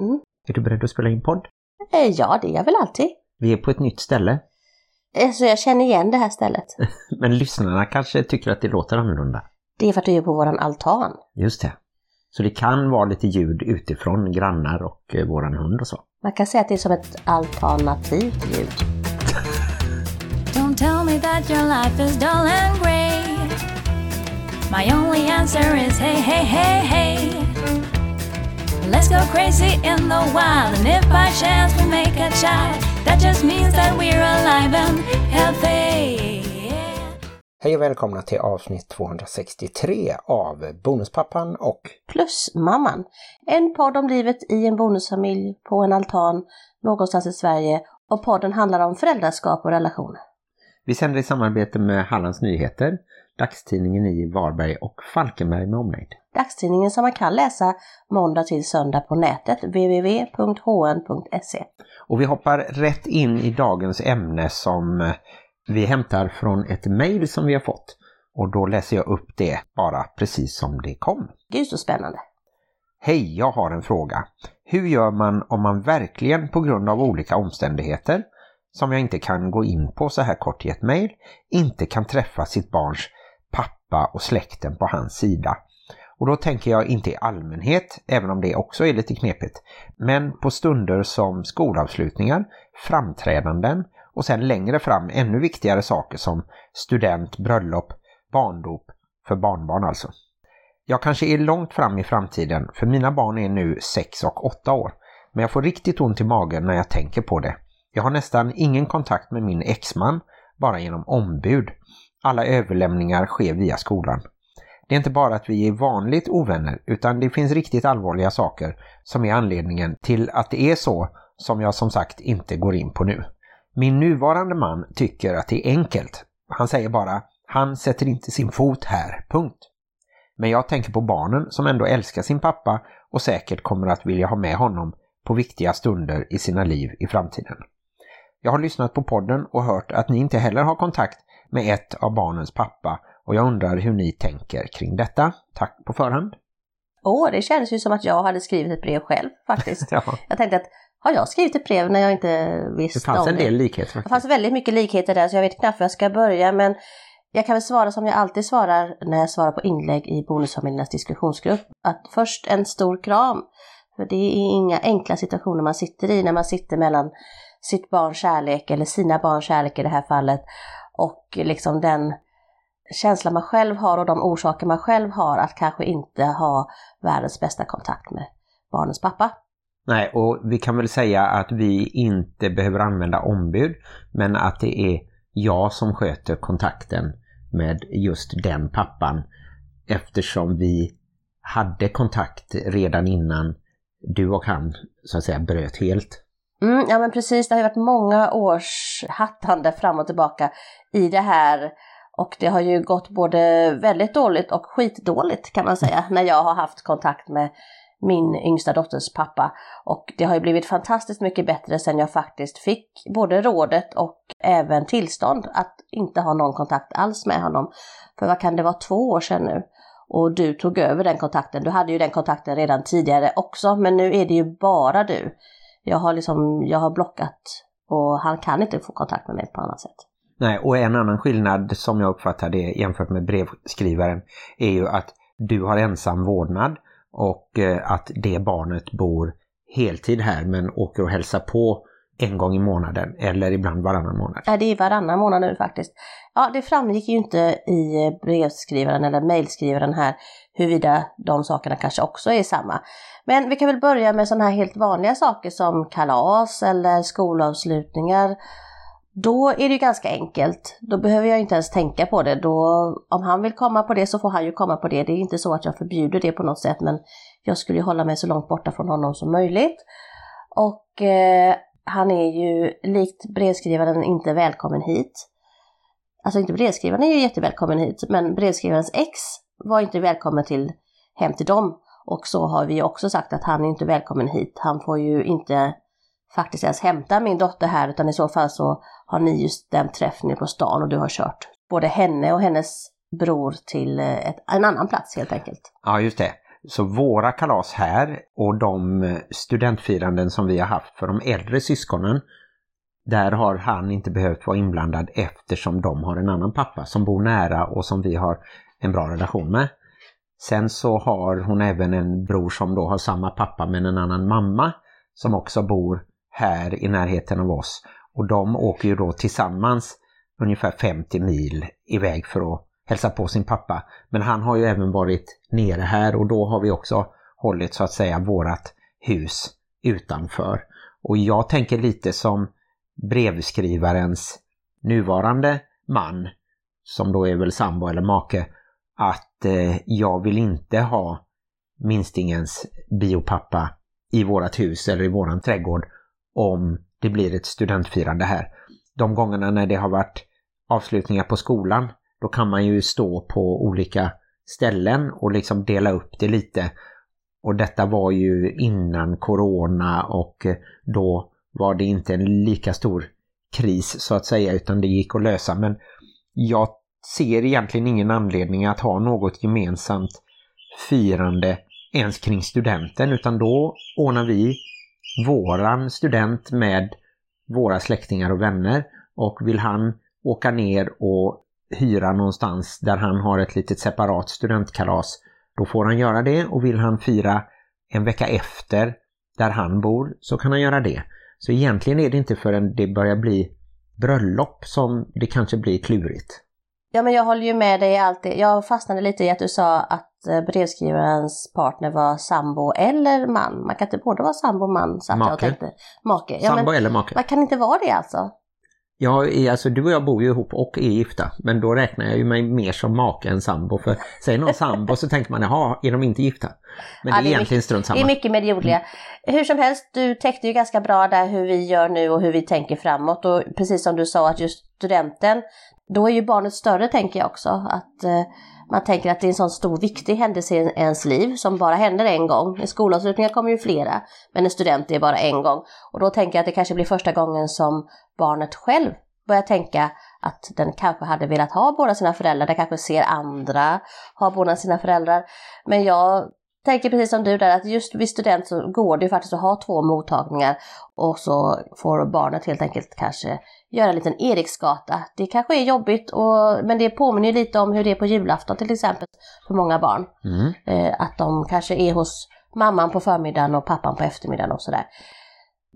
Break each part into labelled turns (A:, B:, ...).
A: Mm.
B: Är du beredd att spela in podd?
A: Eh, Ja, det är jag väl alltid.
B: Vi är på ett nytt ställe,
A: Eh, Så jag känner igen det här stället.
B: men lyssnarna kanske tycker att det låter annorlunda.
A: Det är för att du är på våran altan.
B: Just det. Så det kan vara lite ljud utifrån, grannar och eh, våran hund och så.
A: Man kan säga att det är som ett alternativt ljud.
C: Don't tell me that your life is dull and grey. My only answer is hey, hey, hey, hey. Let's go crazy in the wild, and if by chance we make a child, that just means that we're alive and healthy.
B: Hej och välkomna till avsnitt 263 av Bonuspappan och
A: Plus mamman. En podd om livet i en bonusfamilj på en altan någonstans i Sverige och podden handlar om föräldraskap och relationer.
B: vi sänder i samarbete med Hallands Nyheter, dagstidningen i Varberg och Falkenberg med omnejd.
A: Dagstidningen som man kan läsa måndag till söndag på nätet www.hn.se.
B: Och vi hoppar rätt in i dagens ämne som vi hämtar från ett mejl som vi har fått. Och då läser jag upp det bara precis som det kom.
A: Gud så spännande!
B: Hej, jag har en fråga. Hur gör man om man verkligen på grund av olika omständigheter, som jag inte kan gå in på så här kort i ett mejl, inte kan träffa sitt barns pappa och släkten på hans sida? Och då tänker jag inte i allmänhet, även om det också är lite knepigt, men på stunder som skolavslutningar, framträdanden och sen längre fram ännu viktigare saker som student, bröllop, barndop, för barnbarn alltså. Jag kanske är långt fram i framtiden för mina barn är nu 6 och 8 år. Men jag får riktigt ont i magen när jag tänker på det. Jag har nästan ingen kontakt med min exman, bara genom ombud. Alla överlämningar sker via skolan. Det är inte bara att vi är vanligt ovänner utan det finns riktigt allvarliga saker som är anledningen till att det är så som jag som sagt inte går in på nu. Min nuvarande man tycker att det är enkelt. Han säger bara han sätter inte sin fot här, punkt. Men jag tänker på barnen som ändå älskar sin pappa och säkert kommer att vilja ha med honom på viktiga stunder i sina liv i framtiden. Jag har lyssnat på podden och hört att ni inte heller har kontakt med ett av barnens pappa och jag undrar hur ni tänker kring detta. Tack på förhand.
A: Åh, det känns ju som att jag hade skrivit ett brev själv faktiskt.
B: Ja,
A: Jag tänkte att har jag skrivit ett brev när jag inte
B: det
A: visste
B: fanns
A: om
B: en
A: det?
B: del likhet
A: Det
B: faktiskt.
A: fanns väldigt mycket likheter där så jag vet knappt var jag ska börja men jag kan väl svara som jag alltid svarar när jag svarar på inlägg i Bonusfamiljernas diskussionsgrupp. Att först en stor kram. För det är inga enkla situationer man sitter i när man sitter mellan sitt barns kärlek eller sina barns kärlek i det här fallet och liksom den känsla man själv har och de orsaker man själv har att kanske inte ha världens bästa kontakt med barnens pappa.
B: Nej, och vi kan väl säga att vi inte behöver använda ombud men att det är jag som sköter kontakten med just den pappan eftersom vi hade kontakt redan innan du och han så att säga bröt helt.
A: Mm, ja men precis, det har ju varit många års hattande fram och tillbaka i det här. Och det har ju gått både väldigt dåligt och skitdåligt kan man säga när jag har haft kontakt med min yngsta dotters pappa. Och det har ju blivit fantastiskt mycket bättre sen jag faktiskt fick både rådet och även tillstånd att inte ha någon kontakt alls med honom. För vad kan det vara, två år sedan nu? Och du tog över den kontakten. Du hade ju den kontakten redan tidigare också, men nu är det ju bara du. Jag har liksom, jag har blockat och han kan inte få kontakt med mig på annat sätt.
B: Nej, och en annan skillnad som jag uppfattar det jämfört med brevskrivaren är ju att du har ensam vårdnad och eh, att det barnet bor heltid här men åker och hälsar på en gång i månaden eller ibland varannan månad.
A: Ja, det är varannan månad nu faktiskt. Ja, det framgick ju inte i brevskrivaren eller mejlskrivaren här huruvida de sakerna kanske också är samma. Men vi kan väl börja med sådana här helt vanliga saker som kalas eller skolavslutningar. Då är det ju ganska enkelt. Då behöver jag inte ens tänka på det. Då, om han vill komma på det så får han ju komma på det. Det är inte så att jag förbjuder det på något sätt men jag skulle ju hålla mig så långt borta från honom som möjligt. Och eh, han är ju likt brevskrivaren inte välkommen hit. Alltså inte brevskrivaren är ju jättevälkommen hit, men brevskrivarens ex var inte välkommen till, hem till dem. Och så har vi också sagt att han är inte välkommen hit. Han får ju inte faktiskt ens hämta min dotter här, utan i så fall så har ni just den träff nere på stan och du har kört både henne och hennes bror till eh, ett, en annan plats helt enkelt.
B: Ja, just det. Så våra kalas här och de studentfiranden som vi har haft för de äldre syskonen, där har han inte behövt vara inblandad eftersom de har en annan pappa som bor nära och som vi har en bra relation med. Sen så har hon även en bror som då har samma pappa men en annan mamma som också bor här i närheten av oss. Och de åker ju då tillsammans ungefär 50 mil iväg för att hälsa på sin pappa. Men han har ju även varit nere här och då har vi också hållit så att säga vårat hus utanför. Och jag tänker lite som brevskrivarens nuvarande man, som då är väl sambo eller make, att eh, jag vill inte ha minstingens biopappa i vårat hus eller i våran trädgård om det blir ett studentfirande här. De gångerna när det har varit avslutningar på skolan då kan man ju stå på olika ställen och liksom dela upp det lite. Och detta var ju innan corona och eh, då var det inte en lika stor kris så att säga utan det gick att lösa. Men jag ser egentligen ingen anledning att ha något gemensamt firande ens kring studenten utan då ordnar vi våran student med våra släktingar och vänner och vill han åka ner och hyra någonstans där han har ett litet separat studentkalas då får han göra det och vill han fira en vecka efter där han bor så kan han göra det. Så egentligen är det inte förrän det börjar bli bröllop som det kanske blir klurigt.
A: Ja men jag håller ju med dig alltid. Jag fastnade lite i att du sa att eh, brevskrivarens partner var sambo eller man. Man kan inte både vara sambo och man.
B: Make.
A: Jag tänkte. Make. Ja,
B: Sambo eller make.
A: man kan inte vara det alltså?
B: Ja, i- alltså du och jag bor ju ihop och är gifta. Men då räknar jag ju mig mer som make än sambo. För säger någon sambo så tänker man, jaha, är de inte gifta? Men
A: Ja,
B: det är
A: är
B: egentligen strunt
A: Det är
B: samma.
A: mycket med det jordliga. Hur som helst, du täckte ju ganska bra där hur vi gör nu och hur vi tänker framåt. Och precis som du sa att just studenten, då är ju barnet större tänker jag också. Att eh, man tänker att det är en sån stor viktig händelse i ens liv som bara händer en gång. I skolavslutningar kommer ju flera, men en student är bara en gång. Och då tänker jag att det kanske blir första gången som barnet själv börjar tänka att den kanske hade velat ha båda sina föräldrar, den kanske ser andra ha båda sina föräldrar. Men jag tänker precis som du där att just vid student så går det ju faktiskt att ha två mottagningar och så får barnet helt enkelt kanske göra en liten Eriksgata. Det kanske är jobbigt och, men det påminner ju lite om hur det är på julafton till exempel för många barn.
B: Mm.
A: Eh, att de kanske är hos mamman på förmiddagen och pappan på eftermiddagen och sådär.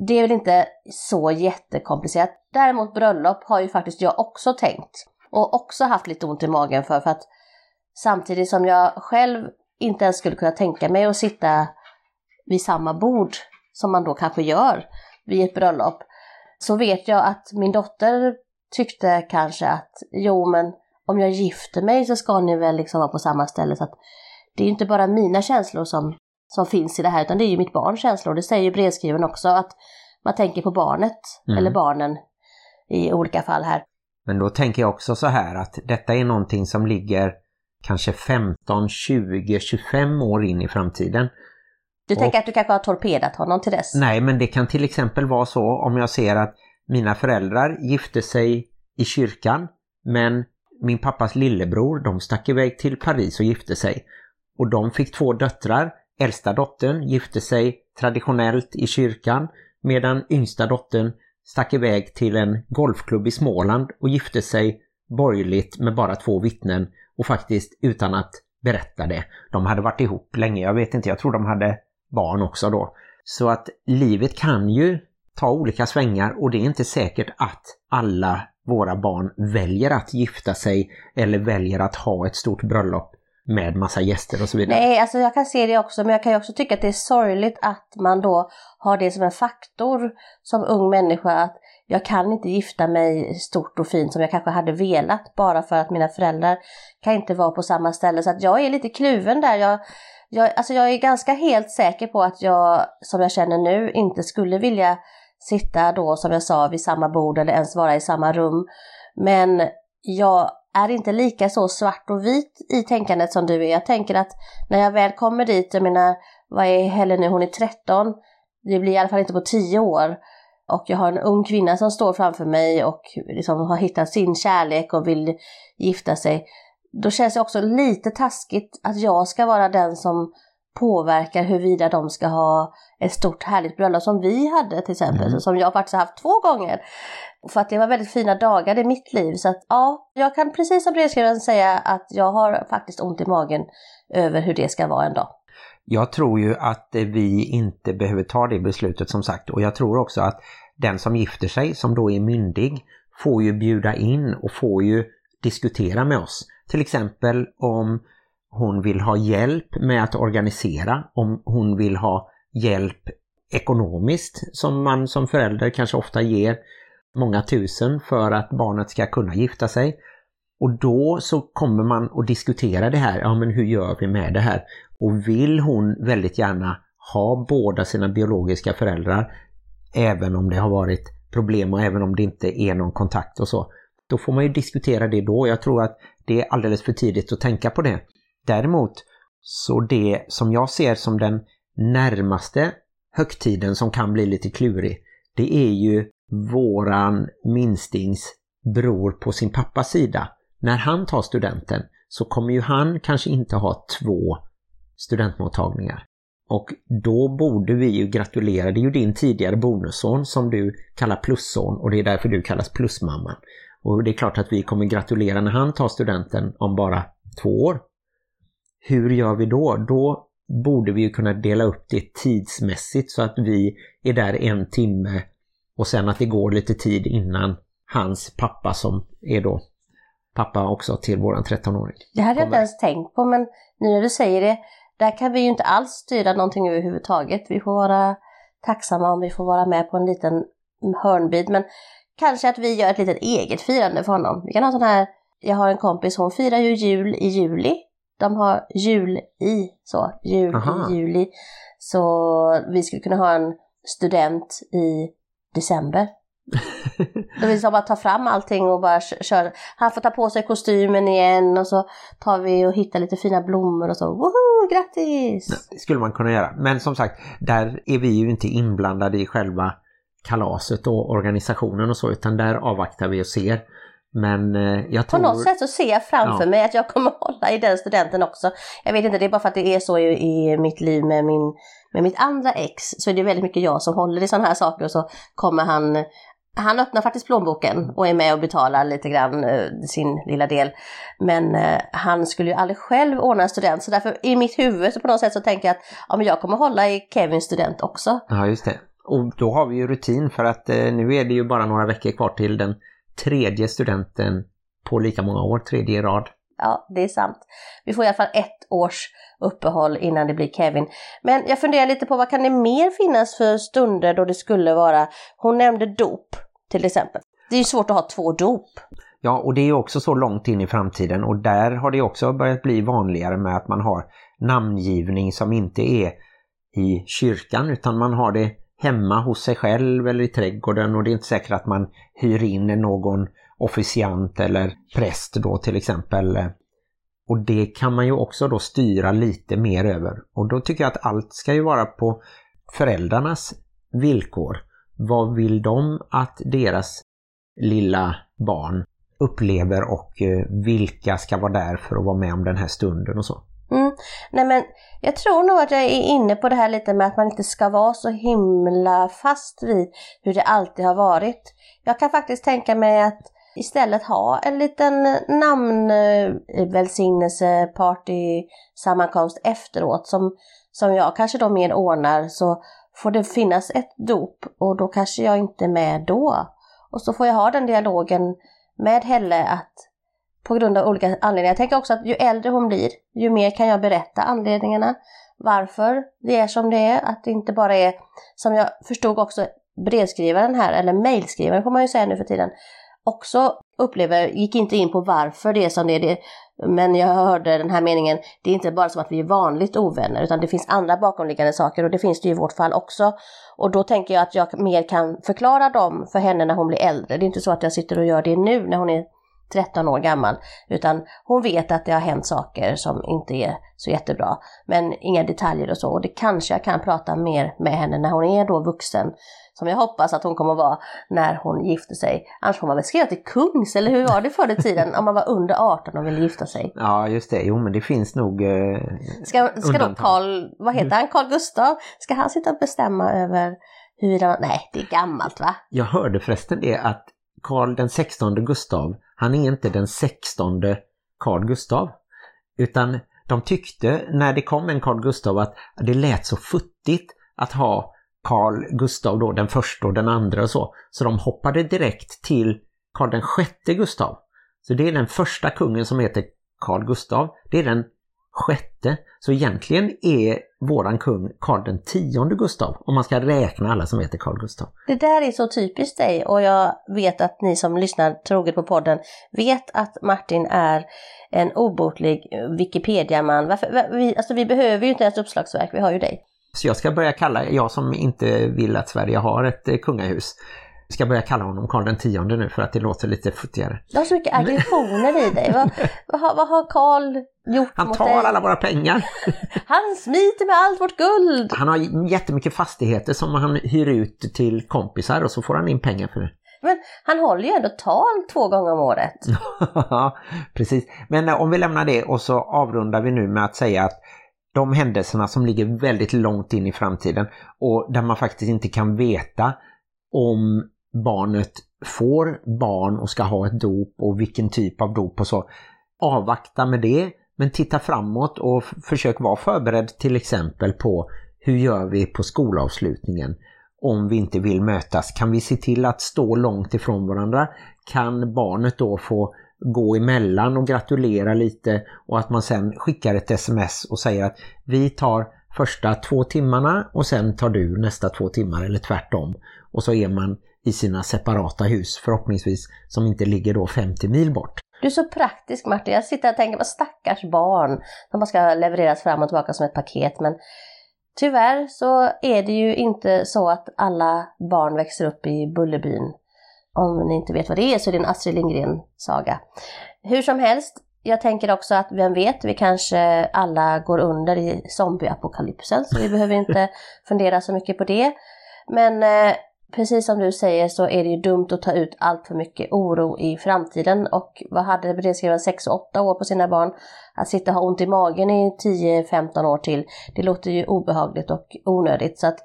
A: Det är väl inte så jättekomplicerat. Däremot bröllop har ju faktiskt jag också tänkt och också haft lite ont i magen för, för att samtidigt som jag själv inte ens skulle kunna tänka mig att sitta vid samma bord som man då kanske gör vid ett bröllop, så vet jag att min dotter tyckte kanske att jo men om jag gifter mig så ska ni väl liksom vara på samma ställe så att det är inte bara mina känslor som, som finns i det här utan det är ju mitt barns känslor. Det säger ju brevskrivaren också att man tänker på barnet
B: Mm.
A: eller barnen i olika fall här.
B: Men då tänker jag också så här att detta är någonting som ligger kanske 15, 20, 25 år in i framtiden.
A: Du
B: Och-
A: tänker att du kanske har torpedat honom till dess?
B: Nej, men det kan till exempel vara så om jag ser att mina föräldrar gifte sig i kyrkan men min pappas lillebror, de stack iväg till Paris och gifte sig. Och de fick två döttrar. Äldsta dottern gifte sig traditionellt i kyrkan medan yngsta dottern stack iväg till en golfklubb i Småland och gifte sig borgerligt med bara två vittnen och faktiskt utan att berätta det. De hade varit ihop länge, jag vet inte, jag tror de hade barn också då. Så att livet kan ju ta olika svängar och det är inte säkert att alla våra barn väljer att gifta sig eller väljer att ha ett stort bröllop med massa gäster och så vidare.
A: Nej, alltså jag kan se det också, men jag kan ju också tycka att det är sorgligt att man då har det som en faktor som ung människa att jag kan inte gifta mig stort och fint som jag kanske hade velat bara för att mina föräldrar kan inte vara på samma ställe. Så att jag är lite kluven där. Jag, jag, alltså jag är ganska helt säker på att jag, som jag känner nu, inte skulle vilja sitta då, som jag sa, vid samma bord eller ens vara i samma rum. Men jag är inte lika så svart och vit i tänkandet som du är. Jag tänker att när jag väl kommer dit, jag menar, vad är Helen nu, hon är 13, det blir i alla fall inte på 10 år. Och jag har en ung kvinna som står framför mig och liksom har hittat sin kärlek och vill gifta sig. Då känns det också lite taskigt att jag ska vara den som påverkar huruvida de ska ha ett stort härligt bröllop som vi hade till exempel,
B: Mm.
A: som jag faktiskt har haft två gånger. För att det var väldigt fina dagar i mitt liv. Så att ja, jag kan precis som brevskrivaren säga att jag har faktiskt ont i magen över hur det ska vara en dag.
B: Jag tror ju att vi inte behöver ta det beslutet som sagt och jag tror också att den som gifter sig som då är myndig får ju bjuda in och får ju diskutera med oss. Till exempel om hon vill ha hjälp med att organisera, om hon vill ha hjälp ekonomiskt som man som förälder kanske ofta ger många tusen för att barnet ska kunna gifta sig. Och då så kommer man att diskutera det här, ja men hur gör vi med det här? Och vill hon väldigt gärna ha båda sina biologiska föräldrar, även om det har varit problem och även om det inte är någon kontakt och så, då får man ju diskutera det då. Jag tror att det är alldeles för tidigt att tänka på det. Däremot så det som jag ser som den närmaste högtiden som kan bli lite klurig, det är ju våran minstings bror på sin pappas sida. När han tar studenten så kommer ju han kanske inte ha två studentmottagningar. Och då borde vi ju gratulera, det är ju din tidigare bonusson som du kallar plusson och det är därför du kallas plusmamman. Och det är klart att vi kommer gratulera när han tar studenten om bara två år. Hur gör vi då? Då borde vi ju kunna dela upp det tidsmässigt så att vi är där en timme och sen att det går lite tid innan hans pappa som är då pappa också till våran 13-åring.
A: Det hade jag inte ens tänkt på men nu när du säger det, där kan vi ju inte alls styra någonting överhuvudtaget. Vi får vara tacksamma om vi får vara med på en liten hörnbit men kanske att vi gör ett litet eget firande för honom. Vi kan ha sån här, jag har en kompis, hon firar ju jul i juli. De har jul i, så, jul
B: Aha.
A: i juli. Så vi skulle kunna ha en student i december. Då vill jag bara ta fram allting och bara kö- köra. Han får ta på sig kostymen igen och så tar vi och hittar lite fina blommor och så. Woho, grattis!
B: Det skulle man kunna göra. Men som sagt, där är vi ju inte inblandade i själva kalaset och organisationen och så utan där avvaktar vi och ser. Men eh, jag
A: På
B: tror...
A: något sätt så ser jag framför
B: Ja.
A: mig att jag kommer hålla i den studenten också. Jag vet inte, det är bara för att det är så i, i mitt liv med, min, med mitt andra ex. Så är det väldigt mycket jag som håller i sådana här saker och så kommer han han öppnar faktiskt plånboken och är med och betalar lite grann eh, sin lilla del. Men eh, han skulle ju aldrig själv ordna en student så därför i mitt huvud så på något sätt så tänker jag att ja, men jag kommer hålla i Kevins student också.
B: Ja, just det. Och då har vi ju rutin för att eh, nu är det ju bara några veckor kvar till den tredje studenten på lika många år, tredje i rad.
A: Ja, det är sant. Vi får i alla fall ett års uppehåll innan det blir Kevin. Men jag funderar lite på vad kan det mer finnas för stunder då det skulle vara, hon nämnde dop till exempel. Det är ju svårt att ha två dop.
B: Ja, och det är ju också så långt in i framtiden och där har det också börjat bli vanligare med att man har namngivning som inte är i kyrkan utan man har det hemma hos sig själv eller i trädgården och det är inte säkert att man hyr in någon officiant eller präst då till exempel. Och det kan man ju också då styra lite mer över. Och då tycker jag att allt ska ju vara på föräldrarnas villkor. Vad vill de att deras lilla barn upplever och eh, vilka ska vara där för att vara med om den här stunden och så.
A: Mm. Nej men jag tror nog att jag är inne på det här lite med att man inte ska vara så himla fast vid hur det alltid har varit. Jag kan faktiskt tänka mig att istället ha en liten eh, namnvälsignelse party sammankomst efteråt som, som jag kanske då mer ordnar så får det finnas ett dop och då kanske jag inte är med då. Och så får jag ha den dialogen med Helle att på grund av olika anledningar. Jag tänker också att ju äldre hon blir, ju mer kan jag berätta anledningarna. Varför det är som det är. Att det inte bara är, som jag förstod också brevskrivaren här, eller mejlskrivaren får man ju säga nu för tiden, också upplever, gick inte in på varför det är som det är. Det, men jag hörde den här meningen, det är inte bara som att vi är vanligt ovänner, utan det finns andra bakomliggande saker och det finns det ju i vårt fall också. Och då tänker jag att jag mer kan förklara dem för henne när hon blir äldre. Det är inte så att jag sitter och gör det nu när hon är 13 år gammal. Utan hon vet att det har hänt saker som inte är så jättebra. Men inga detaljer och så. Och det kanske jag kan prata mer med henne när hon är då vuxen. Som jag hoppas att hon kommer att vara när hon gifter sig. Annars får man väl skriva till kungs, eller hur var det förr i tiden? Om man var under 18 och ville gifta sig.
B: Ja, just det. Jo, men det finns nog eh,
A: Ska, ska då. Karl, vad heter han, Carl Gustav, ska han sitta och bestämma över huruvida, nej det är gammalt va?
B: Jag hörde förresten det att Karl den 16 Gustav, han är inte den 16 Carl Gustav. Utan de tyckte när det kom en Carl Gustav att det lät så futtigt att ha Karl Gustav då, den första och den andra och så. Så de hoppade direkt till Karl den sjätte Gustav. Så det är den första kungen som heter Karl Gustav. Det är den sjätte. Så egentligen är våran kung Karl den tionde Gustav. Om man ska räkna alla som heter Karl Gustav.
A: Det där är så typiskt dig och jag vet att ni som lyssnar troget på podden vet att Martin är en obotlig Wikipedia-man. Varför, vi, alltså vi behöver ju inte ens uppslagsverk, vi har ju dig.
B: Så jag ska börja kalla, jag som inte vill att Sverige har ett eh, kungahus, ska börja kalla honom Karl den tionde nu för att det låter lite futtigare.
A: Du har så mycket aggressioner i dig. Vad, vad, har- vad har Karl gjort
B: Han
A: mot
B: tar
A: dig?
B: alla våra pengar.
A: Han smiter med allt vårt guld!
B: Han har jättemycket fastigheter som han hyr ut till kompisar och så får han in pengar för det.
A: Men han håller ju ändå tal två gånger om året.
B: Ja, precis. Men eh, om vi lämnar det och så avrundar vi nu med att säga att de händelserna som ligger väldigt långt in i framtiden och där man faktiskt inte kan veta om barnet får barn och ska ha ett dop och vilken typ av dop och så. Avvakta med det men titta framåt och försök vara förberedd till exempel på hur gör vi på skolavslutningen om vi inte vill mötas? Kan vi se till att stå långt ifrån varandra? Kan barnet då få gå emellan och gratulera lite och att man sen skickar ett sms och säger att vi tar första två timmarna och sen tar du nästa två timmar eller tvärtom. Och så är man i sina separata hus förhoppningsvis som inte ligger då 50 mil bort.
A: Du är så praktisk Martin. Jag sitter och tänker på stackars barn som man ska levereras fram och tillbaka som ett paket. Men tyvärr så är det ju inte så att alla barn växer upp i Bullerbyn. Om ni inte vet vad det är så är det en Astrid Lindgren-saga. Hur som helst, jag tänker också att vem vet, vi kanske alla går under i zombieapokalypsen så vi behöver inte fundera så mycket på det. Men eh, precis som du säger så är det ju dumt att ta ut allt för mycket oro i framtiden. Och vad hade brevskrivaren 6 och 8 år på sina barn? Att sitta och ha ont i magen i 10-15 år till, det låter ju obehagligt och onödigt. Så att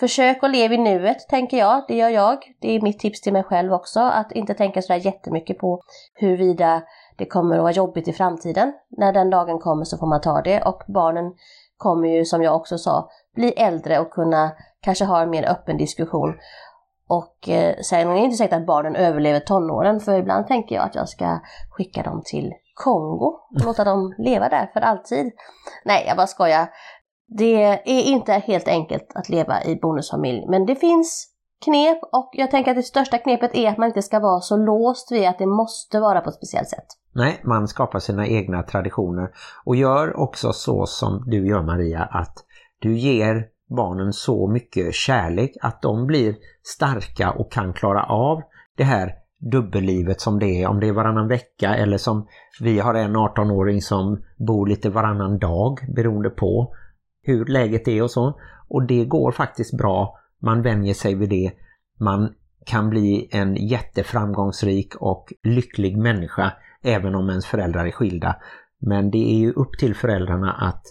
A: försök att leva i nuet, tänker jag. Det gör jag. Det är mitt tips till mig själv också. Att inte tänka sådär jättemycket på huruvida det kommer att vara jobbigt i framtiden. När den dagen kommer så får man ta det. Och barnen kommer ju, som jag också sa, bli äldre och kunna kanske ha en mer öppen diskussion. Och eh, sen är det inte säkert att barnen överlever tonåren, för ibland tänker jag att jag ska skicka dem till Kongo och låta dem leva där för alltid. Nej, jag bara skojar. Det är inte helt enkelt att leva i bonusfamilj, men det finns knep och jag tänker att det största knepet är att man inte ska vara så låst vid att det måste vara på ett speciellt sätt.
B: Nej, man skapar sina egna traditioner och gör också så som du gör Maria att du ger barnen så mycket kärlek att de blir starka och kan klara av det här dubbellivet som det är, om det är varannan vecka eller som vi har en 18-åring som bor lite varannan dag beroende på hur läget är och så. Och det går faktiskt bra, man vänjer sig vid det, man kan bli en jätteframgångsrik och lycklig människa även om ens föräldrar är skilda. Men det är ju upp till föräldrarna att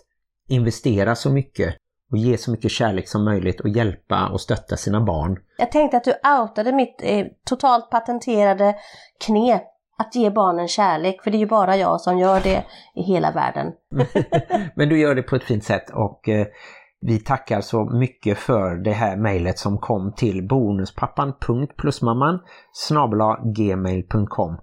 B: investera så mycket och ge så mycket kärlek som möjligt och hjälpa och stötta sina barn.
A: Jag tänkte att du outade mitt eh, totalt patenterade knep att ge barnen kärlek, för det är ju bara jag som gör det i hela världen.
B: Men du gör det på ett fint sätt och eh, vi tackar så mycket för det här mejlet som kom till bonuspappan.plusmamman gmail.com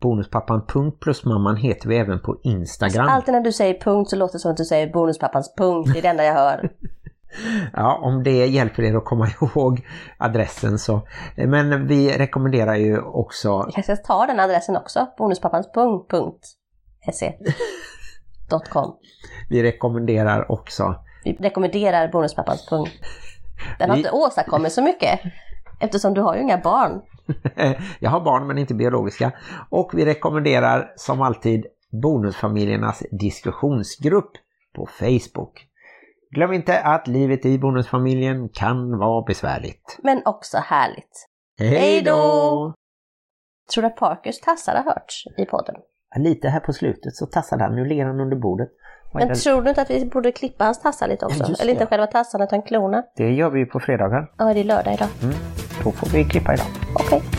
B: Bonuspappan.plusmamman heter vi även på Instagram.
A: Alltid när du säger punkt så låter det som att du säger bonuspappans punkt, det är det enda jag hör.
B: Ja, om det hjälper er att komma ihåg adressen så. Men vi rekommenderar ju också
A: Jag kanske ska ta den adressen också, bonuspappans.se. .com.
B: Vi rekommenderar också
A: Vi rekommenderar bonuspappans punkt. Den har
B: Vi-
A: inte åstadkommit så mycket. Eftersom du har ju inga barn.
B: Jag har barn men inte biologiska. Och vi rekommenderar som alltid Bonusfamiljernas diskussionsgrupp på Facebook. Glöm inte att livet i Bonusfamiljen kan vara besvärligt.
A: Men också härligt.
B: Hej då!
A: Tror du att Parkers tassar har hörts i podden?
B: Lite här på slutet så tassade han. Nu ligger han under bordet.
A: Men tror du inte att vi borde klippa hans tassar lite också?
B: Ja,
A: Eller inte själva tassarna utan klorna?
B: Det gör vi på fredagar.
A: Ja, det är lördag idag.
B: Mm. Då får vi klippa idag.
A: Okej.